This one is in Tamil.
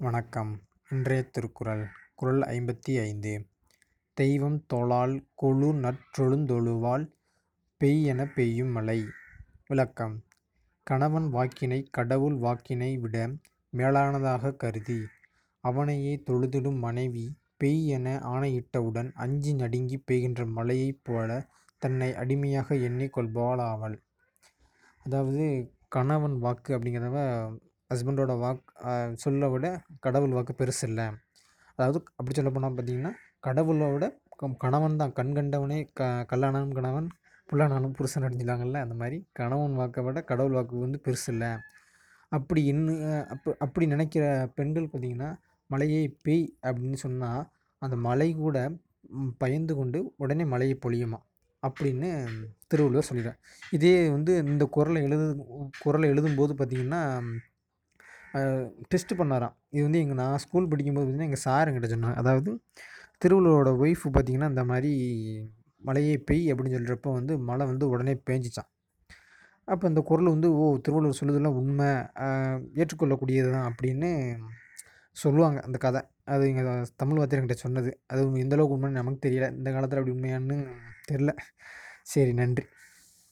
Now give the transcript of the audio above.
வணக்கம். இன்றைய திருக்குறள் குறள் ஐம்பத்தி ஐந்து. தெய்வம் தொழால் நற்றொழுந்தொழுவால் பெய் என பெய்யும் மலை. விளக்கம். கணவன் வாக்கினை கடவுள் வாக்கினை விட மேலானதாக கருதி அவனையே தொழுதிடும் மனைவி பெய் என ஆணையிட்டவுடன் அஞ்சி நடுங்கி பெய்கின்ற மலையைப் போல தன்னை அடிமையாக எண்ணிக் ஆவள் அதாவது கணவன் வாக்கு அப்படிங்கிறத ஹஸ்பண்டோட வாக் சொல்ல விட கடவுள் வாக்கு பெருசு இல்லை. அதாவது அப்படி சொல்ல போனால் பார்த்தீங்கன்னா கடவுளோட கணவன் தான் கண் கண்டவனே க கல்லானாலும் கணவன் புல்லானாலும் புருஷன் அடைஞ்சிடாங்கல்ல அந்த மாதிரி கணவன் வாக்கை விட கடவுள் வாக்கு வந்து பெருசு இல்லை. அப்படி இன்னும் அப்போ அப்படி நினைக்கிற பெண்கள் பார்த்திங்கன்னா மலையை பெய் அப்படின்னு சொன்னால் அந்த மலை கூட பயந்து கொண்டு உடனே மலையை பொழியுமா? அப்படின்னு திருவள்ளுவர் சொல்லிடுறார் இதே வந்து இந்த குரலை எழுது குரலை எழுதும்போது பார்த்திங்கன்னா டெஸ்ட் பண்ணாராம். இது வந்து எங்கள் நான் ஸ்கூல் படிக்கும்போது பார்த்திங்கன்னா எங்கள் சார் என்கிட்ட சொன்னாங்க. அதாவது திருவள்ளுவரோட ஒய்ஃபு பார்த்திங்கன்னா இந்த மாதிரி மழையே பெய் அப்படின்னு சொல்கிறப்போ வந்து மழை வந்து உடனே பேஞ்சிச்சான் அப்போ இந்த குரல் வந்து ஓ திருவள்ளுவர் சொல்லுறதெல்லாம் உண்மை. ஏற்றுக்கொள்ளக்கூடியது தான் அப்படின்னு சொல்லுவாங்க அந்த கதை. அது எங்கள் தமிழ் வாத்தியார் என்கிட்ட சொன்னது. அது எந்தளவுக்கு உண்மைன்னு நமக்கு தெரியல. இந்த காலத்தில் அப்படி உண்மையான்னு தெரில சரி நன்றி.